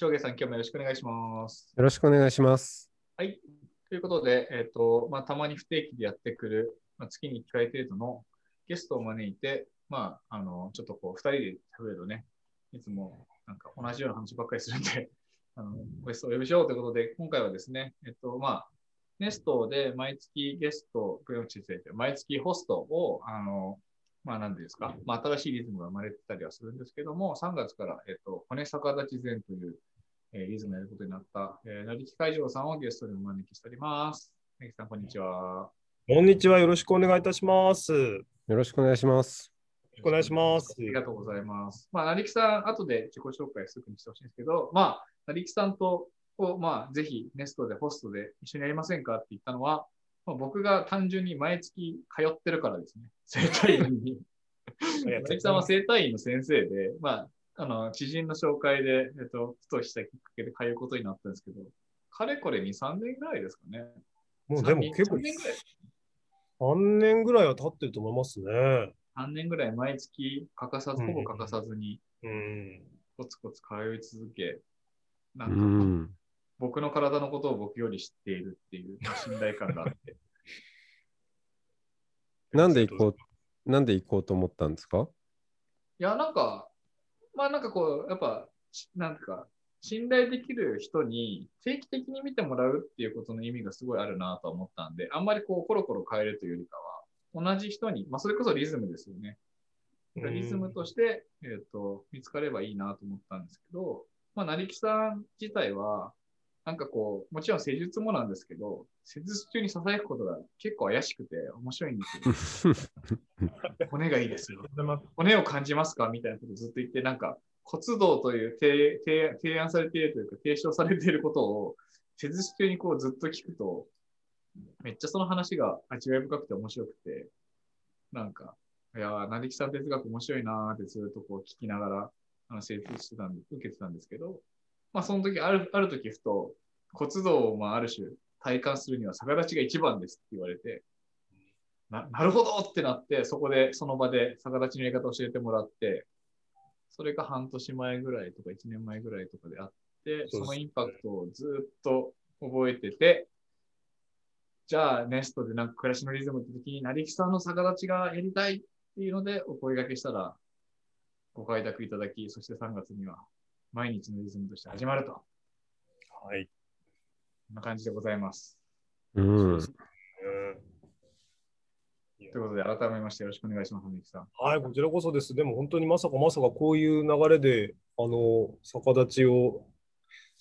翔平さん、今日もよろしくお願いします。よろしくお願いします。はい。ということで、えっ、と、まあ、たまに不定期でやってくる、まあ、月に1回程度のゲストを招いて、まあ、あの、ちょっとこう、2人で喋るとね、いつもなんか同じような話ばっかりするんで、あの、ゲストをお呼びしようということで、今回はですね、えっ、と、まあ、ネストで毎月ゲスト、毎月ホストを、あの、まあ何ですか、まあ新しいリズムが生まれてたりはするんですけども、3月から、えっと、骨逆立ち前という、えー、リズムをやることになった、えー、成木会場さんをゲストにお招きしております。成木さん、こんにちは。こんにちは。よろしくお願いいたします。よろしくお願いします。よろしくお願いします。ありがとうございます。まあ、成木さん、後で自己紹介すぐにしてほしいんですけど、まあ、成木さんと、をまあ、ぜひネストでホストで一緒にやりませんかって言ったのは、まあ、僕が単純に毎月通ってるからですね。生体院に。成木さんは生体院の先生で、まあ、あの、知人の紹介で、えっと、ふとしたきっかけで通うことになったんですけど、かれこれ2、3年ぐらいですかね。もうでも結構、3年ぐらい ,3 年ぐらいは経ってると思いますね。3年ぐらい毎月欠かさず、ほぼ欠かさずに、うん、コツコツ通い続け、なんか、僕の体のことを僕より知っているっていう信頼感があって。なんで行こう、なんで行こうと思ったんですか？いや、なんか、まあなんかこう、やっぱ、なんか、信頼できる人に定期的に見てもらうっていうことの意味がすごいあるなと思ったんで、あんまりこう、コロコロ変えるというよりかは、同じ人に、まあそれこそリズムですよね。リズムとして、えっ、ー、と、見つかればいいなと思ったんですけど、まあ、成木さん自体は、なんかこう、もちろん施術もなんですけど、施術中に囁くことが結構怪しくて面白いん ですよ。骨がいいですよ。骨を感じますかみたいなことをずっと言って、なんか骨道という提提案されているというか、提唱されていることを施術中にこうずっと聞くと、めっちゃその話が味わい深くて面白くて、なんか、いやー、成木さん哲学面白いなーってずっとこう聞きながら、あの、成立してたんで、受けてたんですけど、まあ、その時、ある、ある時ふと、骨道を、まあ、ある種、体感するには逆立ちが一番ですって言われて、な、なるほどってなって、そこで、その場で逆立ちのやり方を教えてもらって、それが半年前ぐらいとか1年前ぐらいとかであって、そのインパクトをずっと覚えてて、じゃあ、ネストでなんか暮らしのリズムって時に、成木さんの逆立ちがやりたいっていうのでお声掛けしたら、ご快諾いただき、そして3月には毎日のリズムとして始まると。はい。こんな感じでございます。うん。ということで、改めましてよろしくお願いします、みきさん。はい、こちらこそです。でも本当にまさかまさかこういう流れで、あの、逆立ちを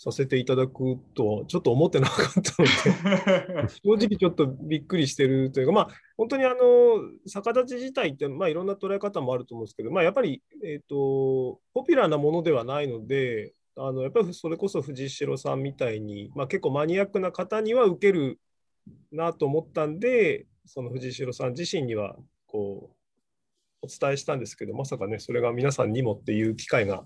させていただくとはちょっと思ってなかったので、正直ちょっとびっくりしてるというか、まあ、本当にあの逆立ち自体って、まあ、いろんな捉え方もあると思うんですけど、まあ、やっぱり、えーと、ポピュラーなものではないので、あのやっぱりそれこそ藤代さんみたいに、まあ、結構マニアックな方には受けるなと思ったんで、その藤代さん自身にはこうお伝えしたんですけど、まさかね、それが皆さんにもっていう機会が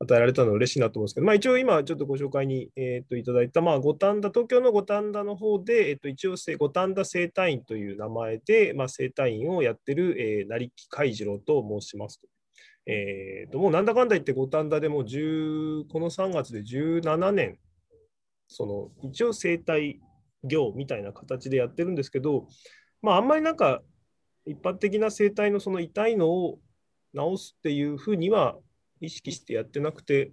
与えられたの嬉しいなと思うんですけど、まあ、一応今ちょっとご紹介に、えー、といただいた、まあ、五反田、東京の五反田の方で、えー、と一応五反田生態院という名前で、まあ、生態院をやってる、えー、成木海次郎と申しますと。えー、ともうなんだかんだ言って五反田でもう10この3月で17年、その一応生態業みたいな形でやってるんですけど、まあ、あんまりなんか一般的な生態のその痛いのを治すっていうふうには意識してやってなくて、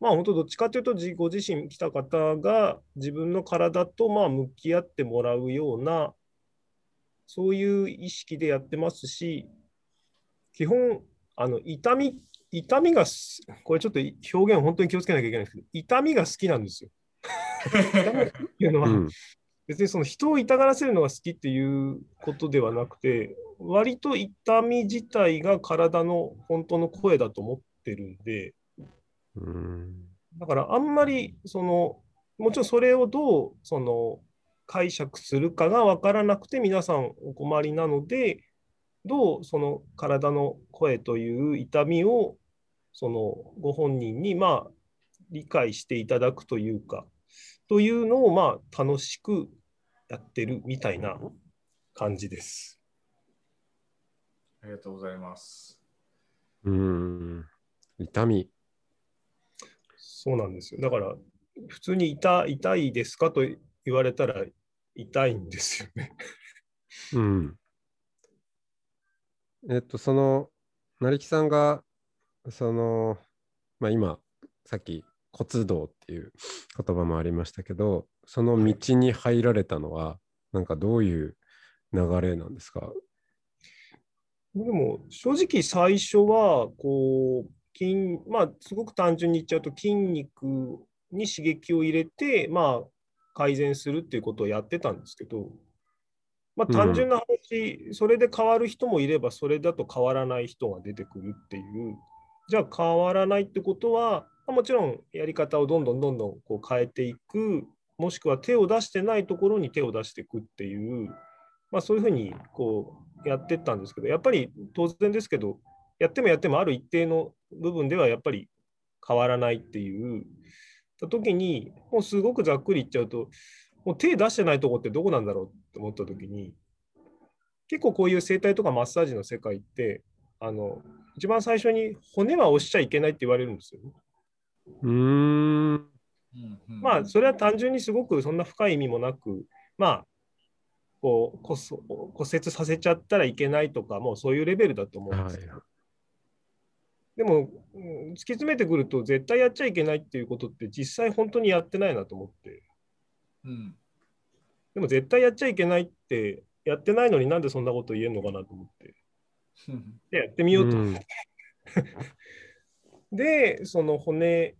まあ本当どっちかというとご自身来た方が自分の体とまあ向き合ってもらうようなそういう意識でやってますし基本あの痛み痛みがこれちょっと表現本当に気をつけなきゃいけないんですけど痛みが好きなんですよ。痛みっていうのは、うん、別にその人を痛がらせるのが好きっていうことではなくて割と痛み自体が体の本当の声だと思ってるんで、うんだからあんまりそのもちろんそれをどうその解釈するかが分からなくて皆さんお困りなのでどうその体の声という痛みをそのご本人にまあ理解していただくというかというのをまあ楽しくやってるみたいな感じです。ありがとうございます。うーん。痛み。そうなんですよ。だから普通に痛痛いですか？と言われたら痛いんですよね。うん。えっと、その、成木さんが、その、まあ今、さっき骨道っていう言葉もありましたけど、その道に入られたのは、なんかどういう流れなんですか？でも正直最初はこう筋まあすごく単純に言っちゃうと筋肉に刺激を入れてまあ改善するっていうことをやってたんですけど、まあ、単純な話、それで変わる人もいればそれだと変わらない人が出てくるっていう。じゃあ変わらないってことはまあもちろんやり方をどんどんどんどんこう変えていくもしくは手を出してないところに手を出していくっていう、まあ、そういうふうにこうやってったんですけどやっぱり当然ですけどやってもやってもある一定の部分ではやっぱり変わらないっていう時にもうすごくざっくり言っちゃうともう手出してないとこってどこなんだろうって思った時に結構こういう整体とかマッサージの世界ってあの一番最初に骨は押しちゃいけないって言われるんですよね。うーん。まあそれは単純にすごくそんな深い意味もなくまあこう骨骨折させちゃったらいけないとかもうそういうレベルだと思うんはいですよ。でも、うん突き詰めてくると絶対やっちゃいけないっていうことって実際本当にやってないなと思って。うん。でも絶対やっちゃいけないってやってないのになんでそんなこと言えるのかなと思って。うん。でやってみようと。うん。で、その骨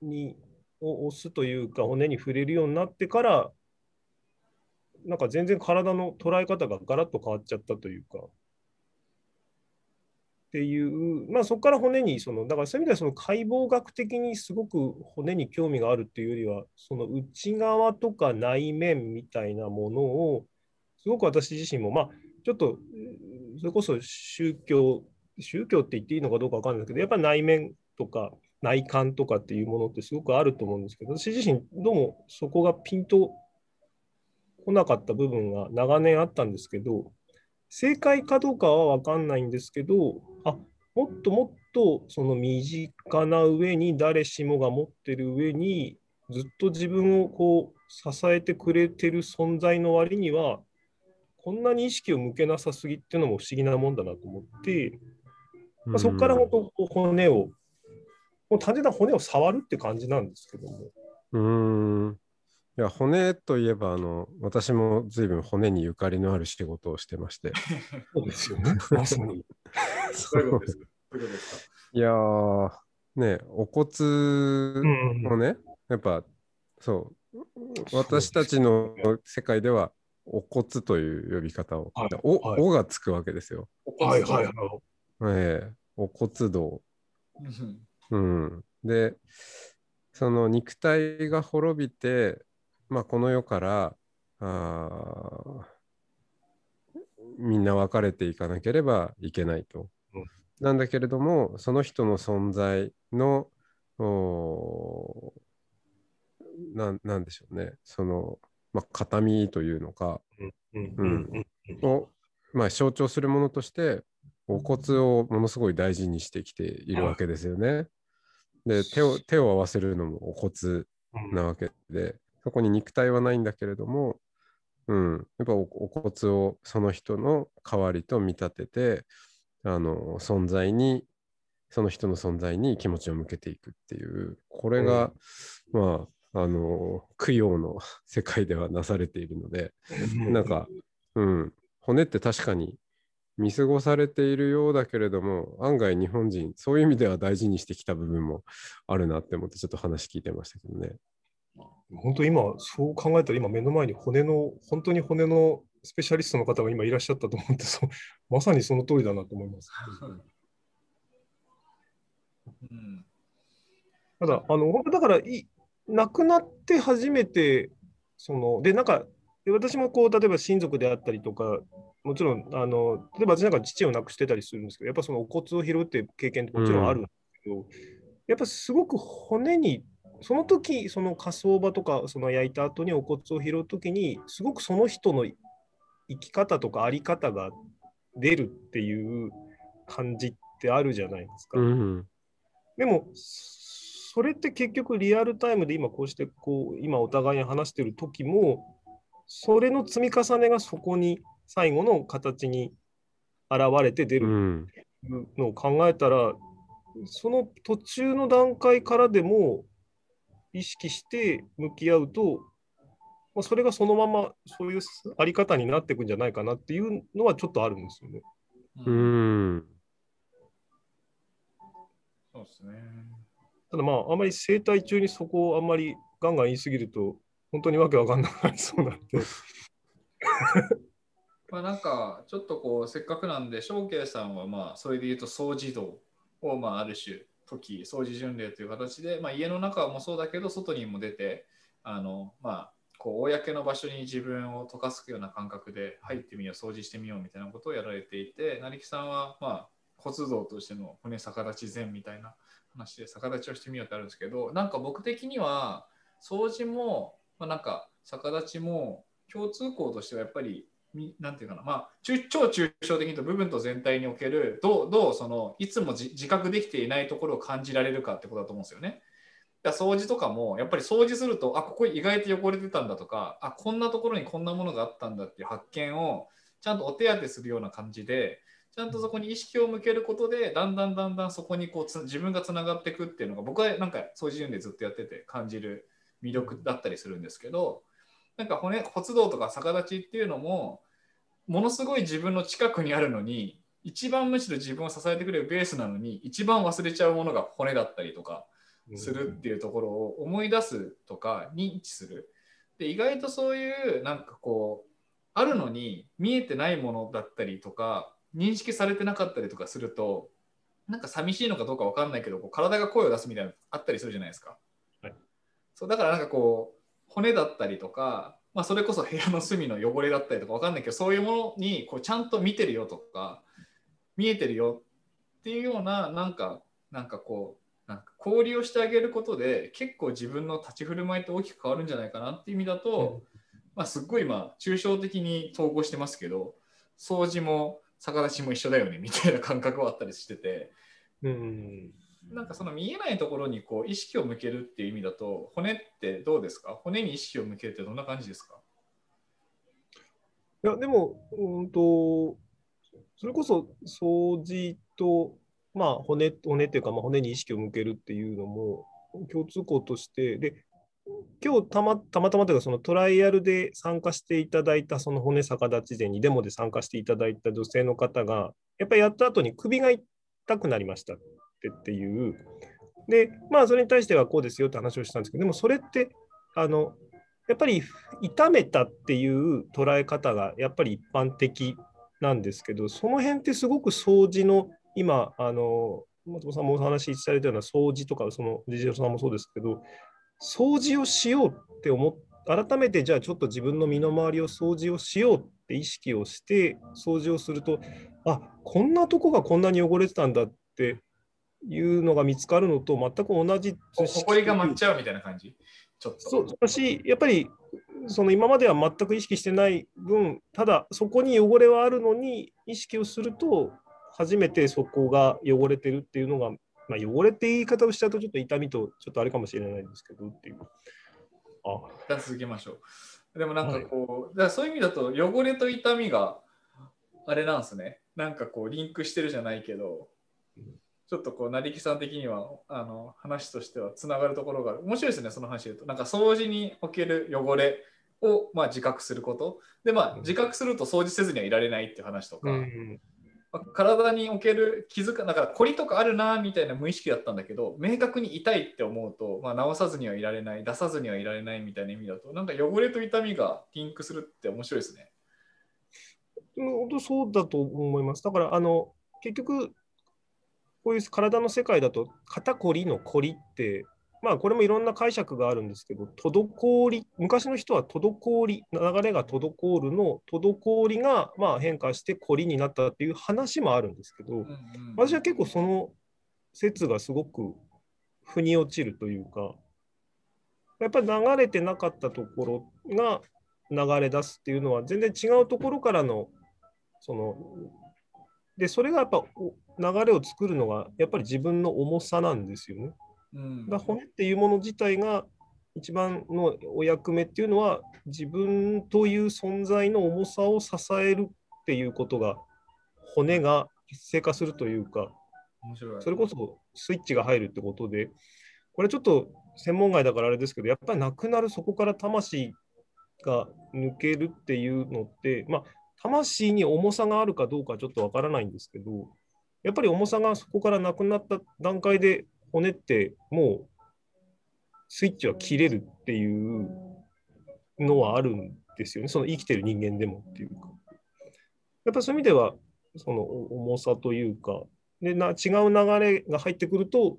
にを押すというか、骨に触れるようになってから、なんか全然体の捉え方がガラッと変わっちゃったというか、っていう、まあそこから骨に、その、だからそういう意味ではその解剖学的にすごく骨に興味があるっていうよりは、その内側とか内面みたいなものを、すごく私自身も、まあちょっと、それこそ宗教、宗教って言っていいのかどうかわかんないですけど、やっぱり内面とか内観とかっていうものってすごくあると思うんですけど、私自身どうもそこがピンと来なかった部分が長年あったんですけど、正解かどうかはわかんないんですけど、あもっともっとその身近な上に誰しもが持ってる上にずっと自分をこう支えてくれてる存在の割にはこんなに意識を向けなさすぎっていうのも不思議なもんだなと思って、まあ、そこから本当骨を、もう単純な骨を触るって感じなんですけども。うーん。いや、骨といえば、あの、私も随分骨にゆかりのある仕事をしてまして。そうですよね。まさに。どういうことですいやー、ね、お骨うんをね、やっぱ、そう、私たちの世界では、お骨という呼び方を、はいお、はいおがつくわけですよ。はいはいはい。ええお骨道。うんうん。で、その肉体が滅びて、まあ、この世から、あーみんな別れていかなければいけないと。うんなんだけれども、その人の存在の、おーなんなんでしょうね、その、まあ、形見というのか、うんうんを、まあ、象徴するものとして、お骨をものすごい大事にしてきているわけですよね。で手を、手を合わせるのもお骨なわけで、そこに肉体はないんだけれども、うん、やっぱおお骨をその人の代わりと見立てて、あの存在に、その人の存在に気持ちを向けていくっていう、これが、まあ、あの供養の 世界ではなされているので、なんか、うん、骨って確かに見過ごされているようだけれども、案外日本人、そういう意味では大事にしてきた部分もあるなって思って、ちょっと話聞いてましたけどね。本当今、そう考えたら今目の前に骨の、本当に骨のスペシャリストの方が今いらっしゃったと思って、そうまさにその通りだなと思います。うんただ、あのだからい、亡くなって初めて、そので、なんか、私もこう、例えば親族であったりとか、もちろん、あの例えば私なんか父を亡くしてたりするんですけど、やっぱそのお骨を拾うっていう経験ってもちろんあるんですけど、やっぱすごく骨に、その時その火葬場とか、その焼いた後にお骨を拾う時に、すごくその人の生き方とかあり方が出るっていう感じってあるじゃないですか。うん。でも、それって結局リアルタイムで今こうしてこう今お互いに話してる時もそれの積み重ねがそこに最後の形に現れて出うるん。のを考えたら、その途中の段階からでも意識して向き合うと、まあ、それがそのままそういうあり方になっていくんじゃないかなっていうのはちょっとあるんですよね。ううんん。そうですね。ただまあ、あまり生態中にそこをあんまりガンガン言いすぎると、本当にわけわかんなくなりそうなんで。まあなんか、ちょっとこう、せっかくなんで、翔慶さんはまあ、それで言うと、掃除道をまあ、ある種、時、掃除巡礼という形で、まあ、家の中もそうだけど、外にも出て、あの、まあ、こう、公の場所に自分を溶かすような感覚で入ってみよう、掃除してみようみたいなことをやられていて、成木さんは、まあ、骨道としての骨逆立ち禅みたいな話で逆立ちをしてみようってあるんですけど、なんか僕的には、掃除も、まあ、なんか逆立ちも共通項としてはやっぱりなんていうかな、まあ、超抽象的に言うと部分と全体におけるどうどうそのいつも自覚できていないところを感じられるかってことだと思うんですよね。だ掃除とかもやっぱり掃除するとあここ意外と汚れてたんだとかあこんなところにこんなものがあったんだっていう発見をちゃんとお手当てするような感じでちゃんとそこに意識を向けることでだんだんだんだんそこにこうつ自分がつながっていくっていうのが僕はなんか掃除順でずっとやってて感じる魅力だったりするんですけどなんか骨骨道とか逆立ちっていうのもものすごい自分の近くにあるのに一番むしろ自分を支えてくれるベースなのに一番忘れちゃうものが骨だったりとかするっていうところを思い出すとか認知するで意外とそういうなんかこうあるのに見えてないものだったりとか認識されてなかったりとかするとなんか寂しいのかどうか分かんないけどこう体が声を出すみたいなのあったりするじゃないですか。はいそうだからなんかこう骨だったりとか、まあ、それこそ部屋の隅の汚れだったりとか分かんないけどそういうものにこうちゃんと見てるよとか見えてるよっていうようななんかなんかこうなんか交流をしてあげることで結構自分の立ち振る舞いって大きく変わるんじゃないかなっていう意味だと、まあ、すっごい今抽象的に統合してますけど掃除も逆立ちも一緒だよねみたいな感覚はあったりしててうん。なんかその見えないところにこう意識を向けるっていう意味だと骨ってどうですか？骨に意識を向けるってどんな感じですか？いや、でも、うんと、それこそ掃除と、まあ、骨、骨っていうか、まあ、骨に意識を向けるっていうのも共通項として、で、今日たまたまたまというか、そのトライアルで参加していただいた、その骨逆立ち膳にデモで参加していただいた女性の方が、やっぱりやった後に首が痛くなりました。ってっていう。で、まあ、それに対してはこうですよって話をしたんですけど、でもそれって、あの、やっぱり痛めたっていう捉え方がやっぱり一般的なんですけど、その辺ってすごく掃除の今、あの松本さんもお話しされたような掃除とか、そのジジさんもそうですけど、掃除をしようって思っ改めてじゃあちょっと自分の身の回りを掃除をしようって意識をして掃除をすると、あこんなとこがこんなに汚れてたんだっていうのが見つかるのと全く同じほりが舞っちゃうみたいな感じ？ちょっと。そうだし、やっぱりその今までは全く意識してない分、ただそこに汚れはあるのに意識をすると、初めてそこが汚れてるっていうのが、まあ、汚れって言い方をしちゃうとちょっと痛みとちょっとあれかもしれないんですけどっていう。あ続けましょう。でもなんかこう、だからそういう意味だと汚れと痛みがあれなんですね。なんかこうリンクしてるじゃないけど、ちょっとこう成木さん的にはあの話としてはつながるところがある面白いですね、その話で言うと。なんか掃除における汚れをまあ自覚すること。でまあ自覚すると掃除せずにはいられないっていう話とか。うんまあ体における気づかだから凝りとかあるなみたいな無意識だったんだけど明確に痛いって思うと、まあ、直さずにはいられない出さずにはいられないみたいな意味だとなんか汚れと痛みがリンクするって面白いですね。本当そうだと思います。だからあの結局こういう体の世界だと肩こりのこりってまあこれもいろんな解釈があるんですけど、滞り、昔の人は滞り、流れが滞るの、滞りがまあ変化して凝りになったっていう話もあるんですけど、うんうん。私は結構その説がすごく腑に落ちるというか、やっぱり流れてなかったところが流れ出すっていうのは全然違うところからの、その、で、それがやっぱお流れを作るのがやっぱり自分の重さなんですよね。うんだから骨っていうもの自体が一番のお役目っていうのは自分という存在の重さを支えるっていうことが骨が活性化するというか面白い。それこそスイッチが入るってことでこれちょっと専門外だからあれですけどやっぱりなくなるそこから魂が抜けるっていうのってまあ魂に重さがあるかどうかはちょっとわからないんですけどやっぱり重さがそこからなくなった段階で骨ってもうスイッチは切れるっていうのはあるんですよね。その生きてる人間でもっていうか。やっぱそういう意味では、その重さというか、でな違う流れが入ってくると、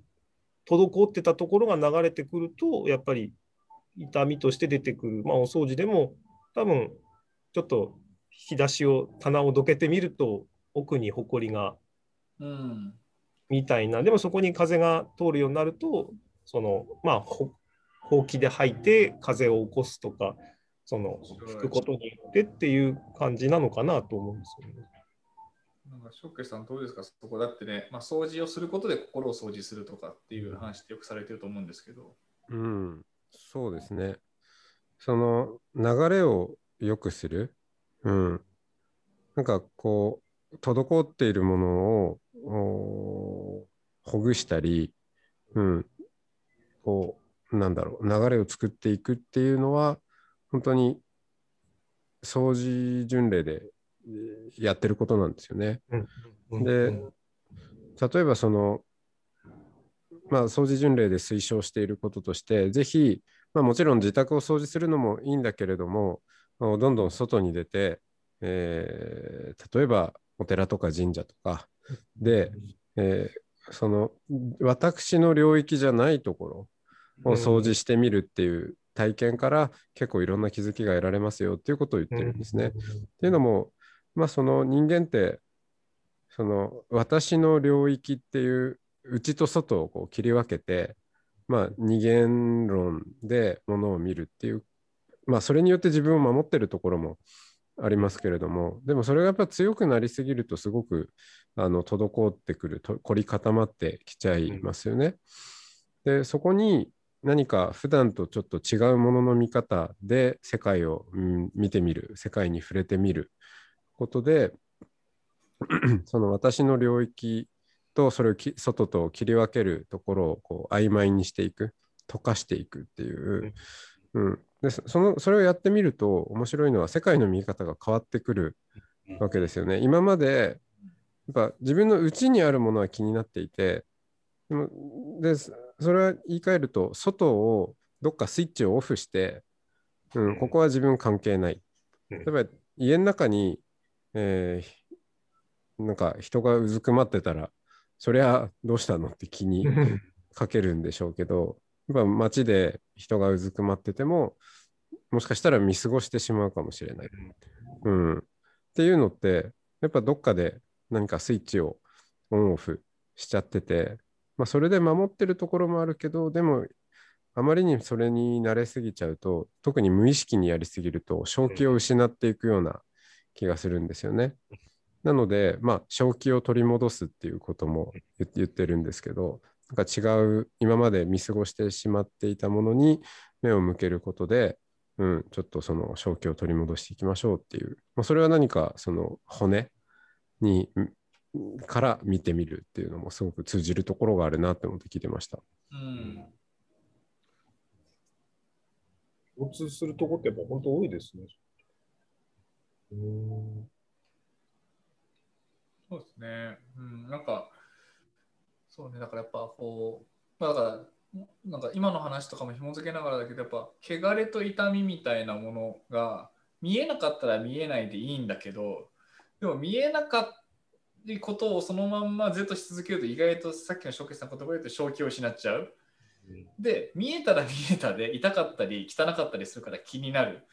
滞ってたところが流れてくると、やっぱり痛みとして出てくる。まあ、お掃除でも、多分ちょっと引き出しを、棚をどけてみると、奥にほこりがうん。みたいな、でもそこに風が通るようになると、そのまあ、ほほうきで吐いて風を起こすとか、その吹くことによってっていう感じなのかなと思うんですよね。なんか、ショッケさんどうですか？そこだってね、まあ、掃除をすることで心を掃除するとかっていう話ってよくされてると思うんですけど。うん、そうですね。その流れを良くする。うん。なんかこう、滞っているものをおほぐしたり、うん。こう、なんだろう、流れを作っていくっていうのは、本当に掃除巡礼でえーやってることなんですよね。で例えばその、まあ、掃除巡礼で推奨していることとして、ぜひ、まあ、もちろん自宅を掃除するのもいいんだけれども、どんどん外に出て、えー例えばお寺とか神社とか。で、えーその私の領域じゃないところを掃除してみるっていう体験から結構いろんな気づきが得られますよっていうことを言ってるんですね。っていうのも、まあ、その人間ってその私の領域っていう内と外をこう切り分けて、まあ、二元論でものを見るっていう、まあ、それによって自分を守ってるところもありますけれどもでもそれがやっぱ強くなりすぎるとすごくあの滞ってくる凝り固まってきちゃいますよね。でそこに何か普段とちょっと違うものの見方で世界を、うん見てみる世界に触れてみることで その私の領域とそれを外と切り分けるところをこう曖昧にしていく溶かしていくっていう、うん、でそそのそれをやってみると面白いのは世界の見方が変わってくるわけですよね。今までやっぱ自分の内にあるものは気になっていてでもでそそれは言い換えると外をどっかスイッチをオフして、うん、ここは自分関係ない。うん例えば家の中に、えーなんか人がうずくまってたらそりゃどうしたのって気に かけるんでしょうけどぱ街で人がうずくまっててももしかしたら見過ごしてしまうかもしれない。うん、っていうのってやっぱどっかで何かスイッチをオンオフしちゃってて、まあ、それで守ってるところもあるけどでもあまりにそれに慣れすぎちゃうと特に無意識にやりすぎると正気を失っていくような気がするんですよね。なので、まあ、正気を取り戻すっていうことも言言ってるんですけど、なんか違う、今まで見過ごしてしまっていたものに目を向けることで、うん、ちょっとその正気を取り戻していきましょうっていう、まあ、それは何かその骨にんから見てみるっていうのもすごく通じるところがあるなって思って聞いてました。うん。共通するとこってやっぱ本当多いですね。うんそうですね。うん、なんか、そうね、だからやっぱこう、まあ、だから、なんか今の話とかも紐付けながらだけど、やっぱ、汚れと痛みみたいなものが見えなかったら見えないでいいんだけど、でも見えなかったことをそのまんまずっとし続けると、意外とさっきのショさんの言葉で言うと正気を失っちゃう。で、見えたら見えたで痛かったり汚かったりするから気になる。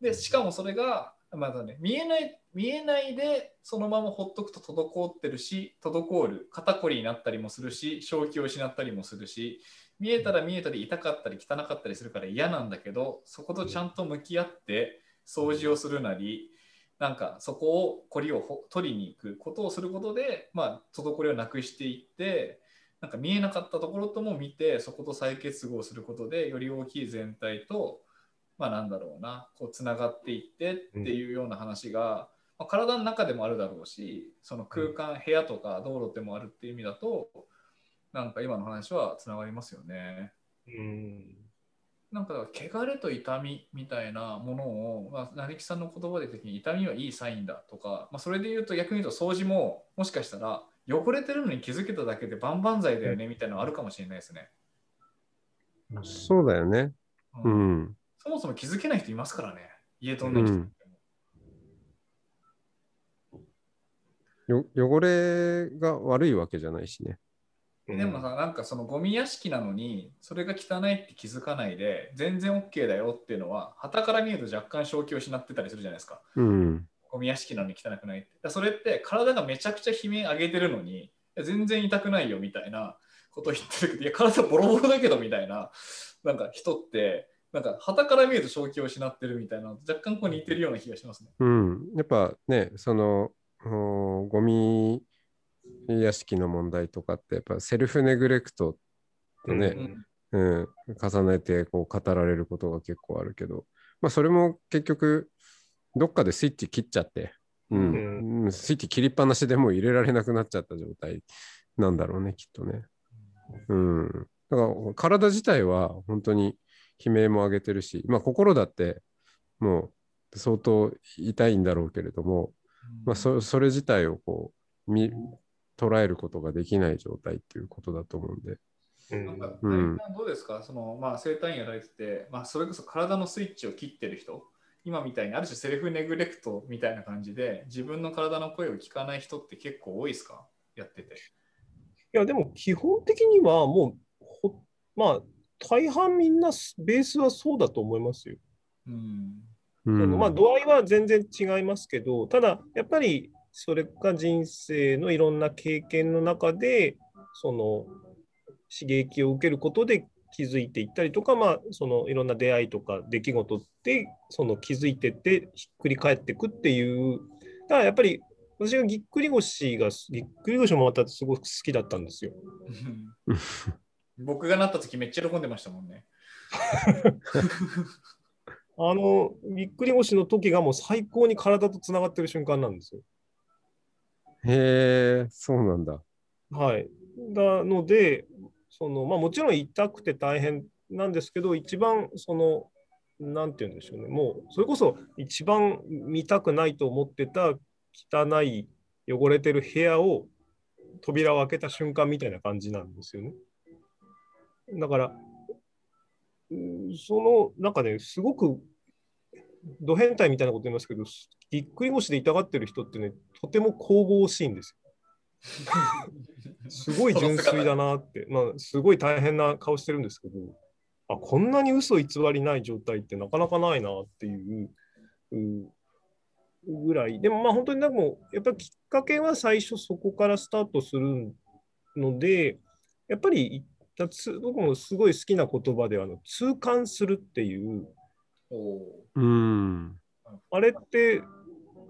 で、しかもそれが、まだね、見えない、見えないでそのままほっとくと滞ってるし、滞る、肩こりになったりもするし、正気を失ったりもするし、見えたら見えたで痛かったり汚かったりするから嫌なんだけど、そことちゃんと向き合って掃除をするなり、なんかそこをこりを取りに行くことをすることで、まあ、滞りをなくしていってなんか見えなかったところとも見てそこと再結合することでより大きい全体とまあなんだろうなこうつながっていってっていうような話が、まあ、体の中でもあるだろうしその空間、部屋とか道路でもあるっていう意味だとなんか今の話はつながりますよね。うんなんかだから汚れと痛みみたいなものを、まあ、成木さんの言葉で言った時に痛みはいいサインだとか、まあ、それで言うと逆に言うと掃除ももしかしたら汚れてるのに気づけただけで万々歳だよねみたいなのあるかもしれないですね。そうだよね。ううんん。そもそも気づけない人いますからね。家飛んでる人っても。よ汚れが悪いわけじゃないしね。でもさ、なんかそのゴミ屋敷なのに、それが汚いって気づかないで、全然 OK だよっていうのは、旗から見ると若干正気を失ってたりするじゃないですか。うん。ゴミ屋敷なのに汚くないって。それって体がめちゃくちゃ悲鳴上げてるのに、全然痛くないよみたいなことを言ってるけど、いや、体ボロボロだけどみたいな、なんか人って、なんか旗から見ると正気を失ってるみたいな、若干こう似てるような気がしますね。うん。やっぱね、その、おゴミ屋敷の問題とかって、やっぱセルフネグレクトとね、うん、重ねてこう語られることが結構あるけど、まあ、それも結局、どっかでスイッチ切っちゃって、うんうんスイッチ切りっぱなしでもう入れられなくなっちゃった状態なんだろうね、きっとね。うん。だから体自体は本当に悲鳴も上げてるし、まあ、心だってもう相当痛いんだろうけれども、まあ、そそれ自体をこう見捉えることができない状態っていうことだと思うんで。うん。なんか、どうですか？その、まあ、生体院やられてて、まあ、それこそ体のスイッチを切ってる人、今みたいにある種セルフネグレクトみたいな感じで、自分の体の声を聞かない人って結構多いですか？やってて。いや、でも基本的にはもうほ、まあ、大半みんなベースはそうだと思いますよ。うん。うんまあ、度合いは全然違いますけど、ただ、やっぱりそれが人生のいろんな経験の中で、その刺激を受けることで気づいていったりとか、まあ、そのいろんな出会いとか出来事でその気づいてってひっくり返っていくっていう、だからやっぱり私がぎっくり腰が、ぎっくり腰もまたすごく好きだったんですよ。僕がなった時めっちゃ喜んでましたもんね。あの、ぎっくり腰の時がもう最高に体とつながってる瞬間なんですよ。へえ、そうなんだ。はい。なので、そのまあ、もちろん痛くて大変なんですけど、一番その、なんて言うんでしょうね、もうそれこそ一番見たくないと思ってた汚い、汚れてる部屋を扉を開けた瞬間みたいな感じなんですよね。だから、うんその中で、すごくド変態みたいなこと言いますけど、ぎっくり腰で痛がってる人ってね、とても神々しいんですよ。すごい純粋だなって、まあ、すごい大変な顔してるんですけど、あこんなに嘘偽りない状態ってなかなかないなっていううぐらい、でもまあ本当になんかもう、やっぱりきっかけは最初そこからスタートするので、やっぱりつ僕もすごい好きな言葉であの痛感するっていう、おうん。あれって、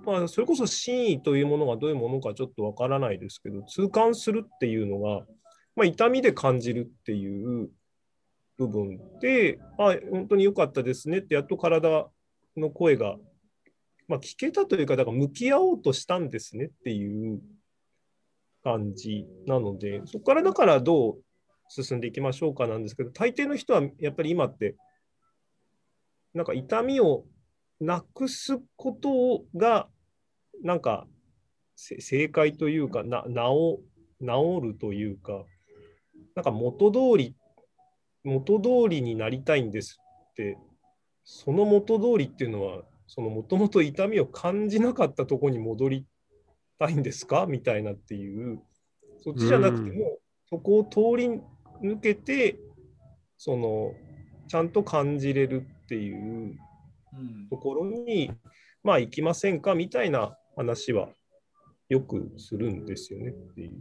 まあ、それこそ真意というものがどういうものかちょっとわからないですけど、痛感するっていうのが、まあ、痛みで感じるっていう部分で、あ本当に良かったですねって、やっと体の声が、まあ、聞けたというか、だから向き合おうとしたんですねっていう感じなので、そこからだからどう進んでいきましょうかなんですけど、大抵の人はやっぱり今って、なんか痛みをなくすことが、なんかせ正解というか、な治治るというか、なんか元通り、元通りになりたいんですって、その元通りっていうのは、そのもともと痛みを感じなかったところに戻りたいんですか？みたいなっていう、そっちじゃなくてうん。も、そこを通り抜けて、そのちゃんと感じれるっていううん。ところに、まあ行きませんか？みたいな話はよくするんですよねっていう。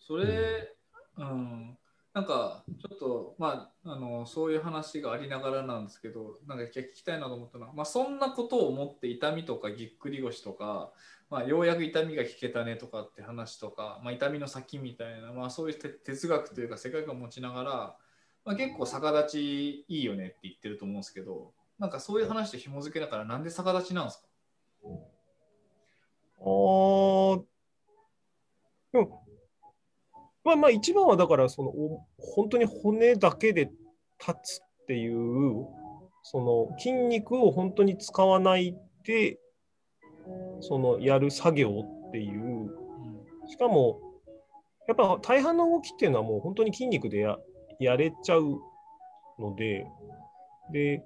それ、うん、なんかちょっと、まあ、あのそういう話がありながらなんですけど、なんか聞きたいなと思ったのは、まあ、そんなことを思って痛みとかぎっくり腰とか、まあ、ようやく痛みが引けたねとかって話とか、まあ、痛みの先みたいな、まあ、そういう哲学というか世界観を持ちながら、まあ、結構逆立ちいいよねって言ってると思うんですけど、なんかそういう話で紐付けながら、なんで逆立ちなんですか？あー。でもまあまあ一番はだからその本当に骨だけで立つっていうその筋肉を本当に使わないでそのやる作業っていうしかもやっぱ大半の動きっていうのはもう本当に筋肉でややれちゃうのでで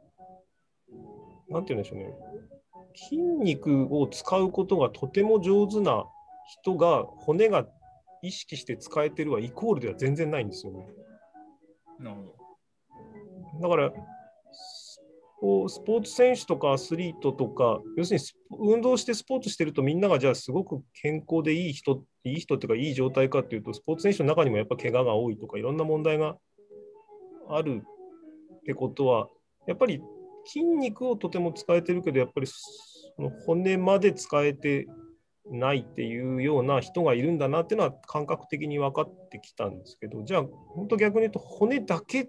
なんて言うんでしょうね筋肉を使うことがとても上手な人が骨が意識して使えてるはイコールでは全然ないんですよね。なるほど。だからスポスポーツ選手とかアスリートとか要するに運動してスポーツしてるとみんながじゃあすごく健康でいい人いい人っていうかいい状態かっていうとスポーツ選手の中にもやっぱ怪我が多いとかいろんな問題があるってことはやっぱり筋肉をとても使えてるけどやっぱりその骨まで使えてないっていうような人がいるんだなっていうのは感覚的に分かってきたんですけどじゃあ本当逆に言うと骨だけ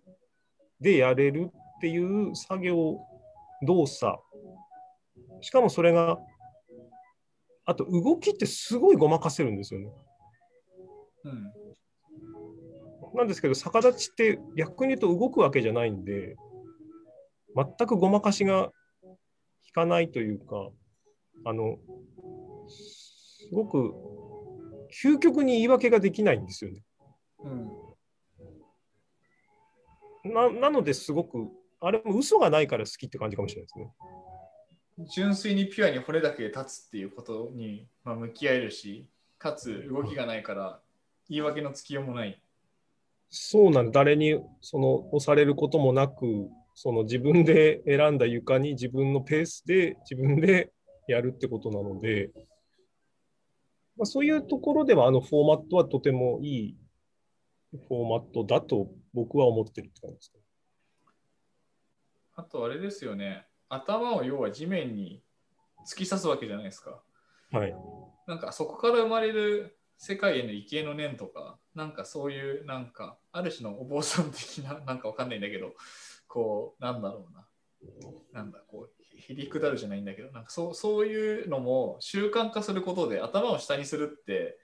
でやれるっていう作業動作しかもそれがあと動きってすごいごまかせるんですよね。うん。なんですけど逆立ちって逆に言うと動くわけじゃないんで全くごまかしが効かないというかあのすごく究極に言い訳ができないんですよね。うん。ななのですごくあれも嘘がないから好きって感じかもしれないですね。純粋にピュアに骨だけで立つっていうことに、まあ、向き合えるし、かつ動きがないから言い訳のつきようもない。そうなん誰にその押されることもなくその自分で選んだ床に自分のペースで自分でやるってことなので、まあ、そういうところではあのフォーマットはとてもいいフォーマットだと僕は思ってるって感じですか。あとあれですよね、頭を要は地面に突き刺すわけじゃないですか。はい。なんかそこから生まれる世界への畏敬の念とか、なんかそういうなんかある種のお坊さん的な なんかわかんないんだけど、こうなんだろうな。なんだこうへりくだるじゃないんだけど、なんかそうそういうのも習慣化することで頭を下にするって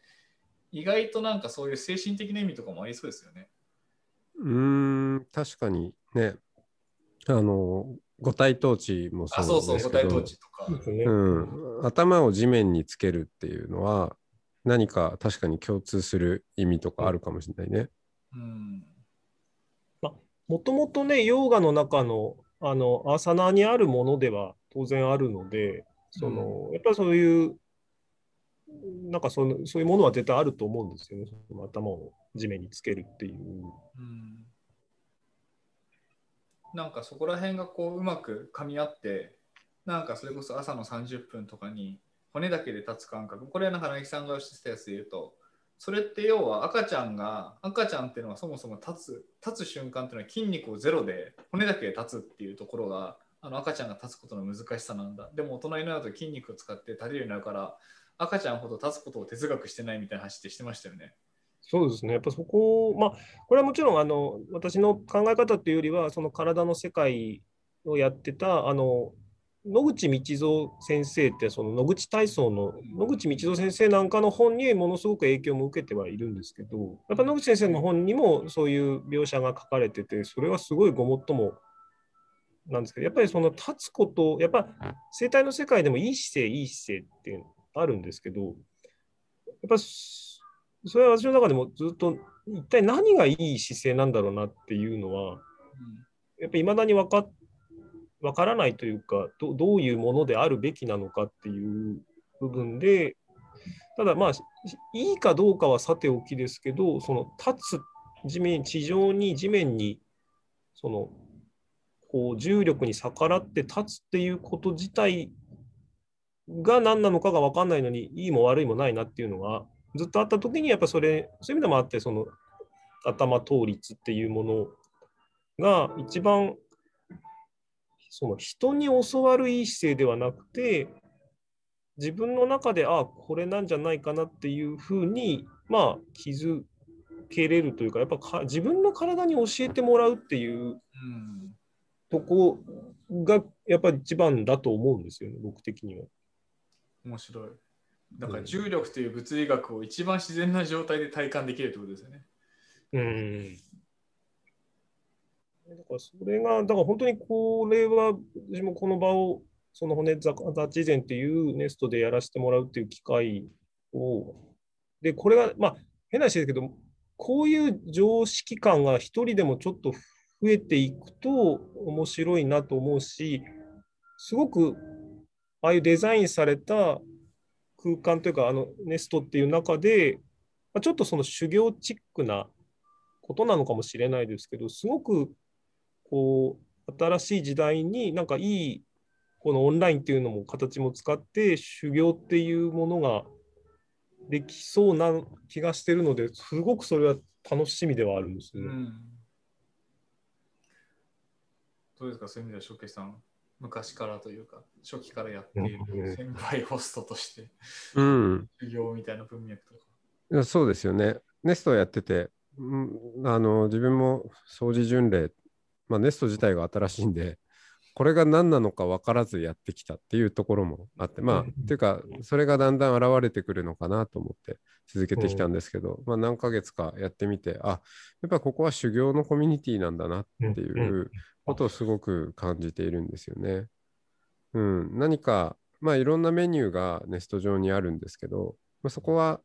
意外となんかそういう精神的な意味とかもありそうですよね。うーん、確かにね、あの、五体統治もあ、そそうですけど。うん、頭を地面につけるっていうのは、何か確かに共通する意味とかあるかもしれないね。うん。もともとね、ヨーガの中のあのアーサナにあるものでは当然あるので、そのやっぱりそういう、なんかそのそういうものは絶対あると思うんですよね。その頭を地面につけるっていう。うんなんかそこら辺がこううまく噛み合ってなんかそれこそ朝の30分とかに骨だけで立つ感覚これはなんか柳さんがおっしゃってたやつで言うとそれって要は赤ちゃんが赤ちゃんっていうのはそもそも立つ立つ瞬間っていうのは筋肉をゼロで骨だけで立つっていうところがあの赤ちゃんが立つことの難しさなんだでも大人になると筋肉を使って立てるようになるから赤ちゃんほど立つことを哲学してないみたいな話ってしてましたよね。そうですね。やっぱそこを、まあ、これはもちろんあの私の考え方っていうよりは、その体の世界をやってたあの野口道三先生って、その野口体操の野口道三先生なんかの本にものすごく影響も受けてはいるんですけど、やっぱ野口先生の本にもそういう描写が書かれてて、それはすごいごもっともなんですけど、やっぱりその立つこと、やっぱ生態の世界でもいい姿勢、いい姿勢ってあるんですけど、やっぱそれは私の中でもずっと一体何がいい姿勢なんだろうなっていうのは、やっぱり未だに分か分からないというかど、どういうものであるべきなのかっていう部分で、ただまあ、いいかどうかはさておきですけど、その立つ地面、地上に地面にそのこう重力に逆らって立つっていうこと自体が何なのかが分かんないのにいいも悪いもないなっていうのがずっとあった時にやっぱそれそういう意味でもあってその頭倒立っていうものが一番その人に教わるいい姿勢ではなくて自分の中でああこれなんじゃないかなっていうふうにまあ気づけれるというかやっぱか自分の体に教えてもらうっていううんとこがやっぱり一番だと思うんですよね僕的には。面白い。だから重力という物理学を一番自然な状態で体感できるってことですよね。うんだからそれが、だから本当にこれは、私もこの場を、その骨座立前っていうネストでやらせてもらうっていう機会を、で、これが、まあ、変な話ですけど、こういう常識感が一人でもちょっと増えていくと面白いなと思うし、すごく、ああいうデザインされた空間というか、あのネストっていう中で、まあちょっとその修行チックなことなのかもしれないですけど、すごくこう新しい時代になんかいいこのオンラインっていうのも形も使って修行っていうものができそうな気がしてるのですごくそれは楽しみではあるんですね。うん。どうですか、そういう意味では、ショケさん、昔からというか、初期からやっている先輩ホストとして、うん。修行みたいな文脈とか。いやそうですよね。ネストやってて、うんあの自分も掃除巡礼、まあ、ネスト自体が新しいんで、これが何なのか分からずやってきたっていうところもあって、まあ、うんっていうか、それがだんだん現れてくるのかなと思って続けてきたんですけど、まあ、何ヶ月かやってみて、あやっぱここは修行のコミュニティなんだなっていうことをすごく感じているんですよね。うん、何か、まあ、いろんなメニューがネスト上にあるんですけど、まあ、そこは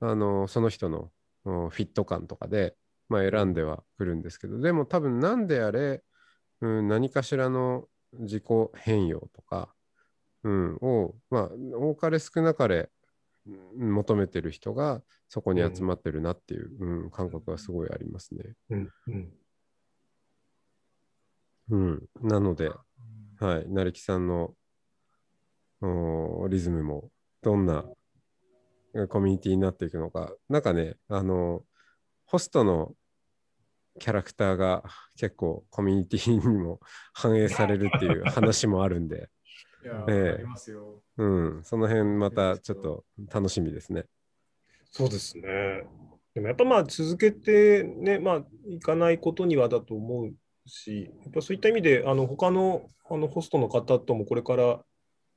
あのその人のうんフィット感とかで、まあ、選んではくるんですけどでも多分何であれ、うん、何かしらの自己変容とか、うん、を、まあ、多かれ少なかれうん求めてる人がそこに集まってるなっていう、うん。感覚がすごいありますね。うんうん。うん、なので、うん。はい、成木さんのおリズムもどんなえコミュニティになっていくのか、なんかね、あの、ホストのキャラクターが結構コミュニティにも 反映されるっていう話もあるんで、いや、ええありますよ。うん、その辺またちょっと楽しみですね。そうですね。でもやっぱまあ続けてね、まあいかないことにはだと思うし、やっぱそういった意味で、あの他のあのホストの方ともこれから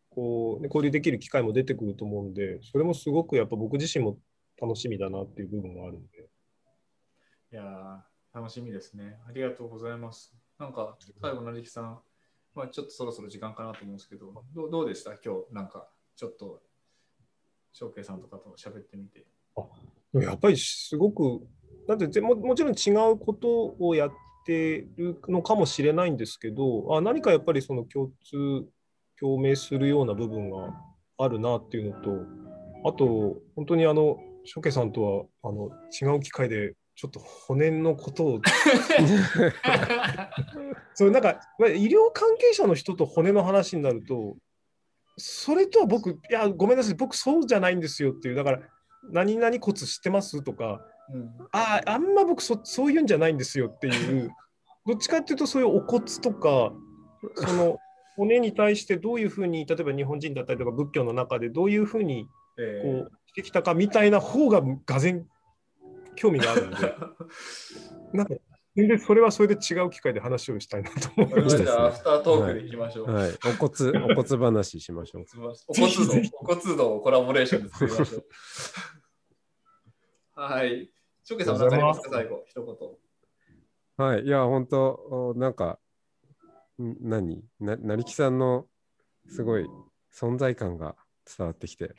こう、ね、交流できる機会も出てくると思うんで、それもすごくやっぱ僕自身も楽しみだなっていう部分があるんで。いやー、楽しみですね。ありがとうございます。なんか、最後、成木さん、まあ、ちょっとそろそろ時間かなと思うんですけど、どうどうでした？今日、なんか、ちょっと、翔慶さんとかと喋ってみて。でもやっぱりすごく、だってもちろん違うことをやってるのかもしれないんですけど、あ何かやっぱりその共通、共鳴するような部分があるなっていうのと、あと、本当にあの、初家さんとはあの違う機会で、ちょっと骨のことを、そうなんか、まあ医療関係者の人と骨の話になると、それとは僕、いや、ごめんなさい、僕そうじゃないんですよっていう、だから、何々骨知ってます？とか、うん。ああ、あんま僕そ、そういうんじゃないんですよっていう、どっちかっていうと、そういうお骨とか、その骨に対してどういうふうに、例えば日本人だったりとか、仏教の中でどういうふうにえこうしてきたかみたいな方が、がぜん興味があるんで、なんか、全然それはそれで違う機会で話をしたいなと思いました。じゃあ、アフタートークでいきましょう。はい、お骨、お骨 話しましょう。お骨道、お骨道コラボレーションで作りましょう。はい。翔慶さん、何かありますか、最後、一言。はい、いや、本当、おなんか、ん何？な、成木さんのすごい存在感が伝わってきて、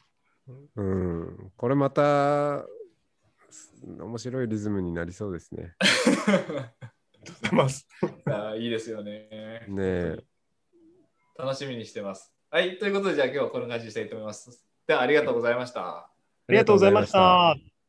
うん、これまた、す面白いリズムになりそうですね。あーいいですよね。ねえ楽しみにしてます。はい。ということで、じゃあ今日はこんな感じにしたいと思います。では、ありがとうございました。ありがとうございました。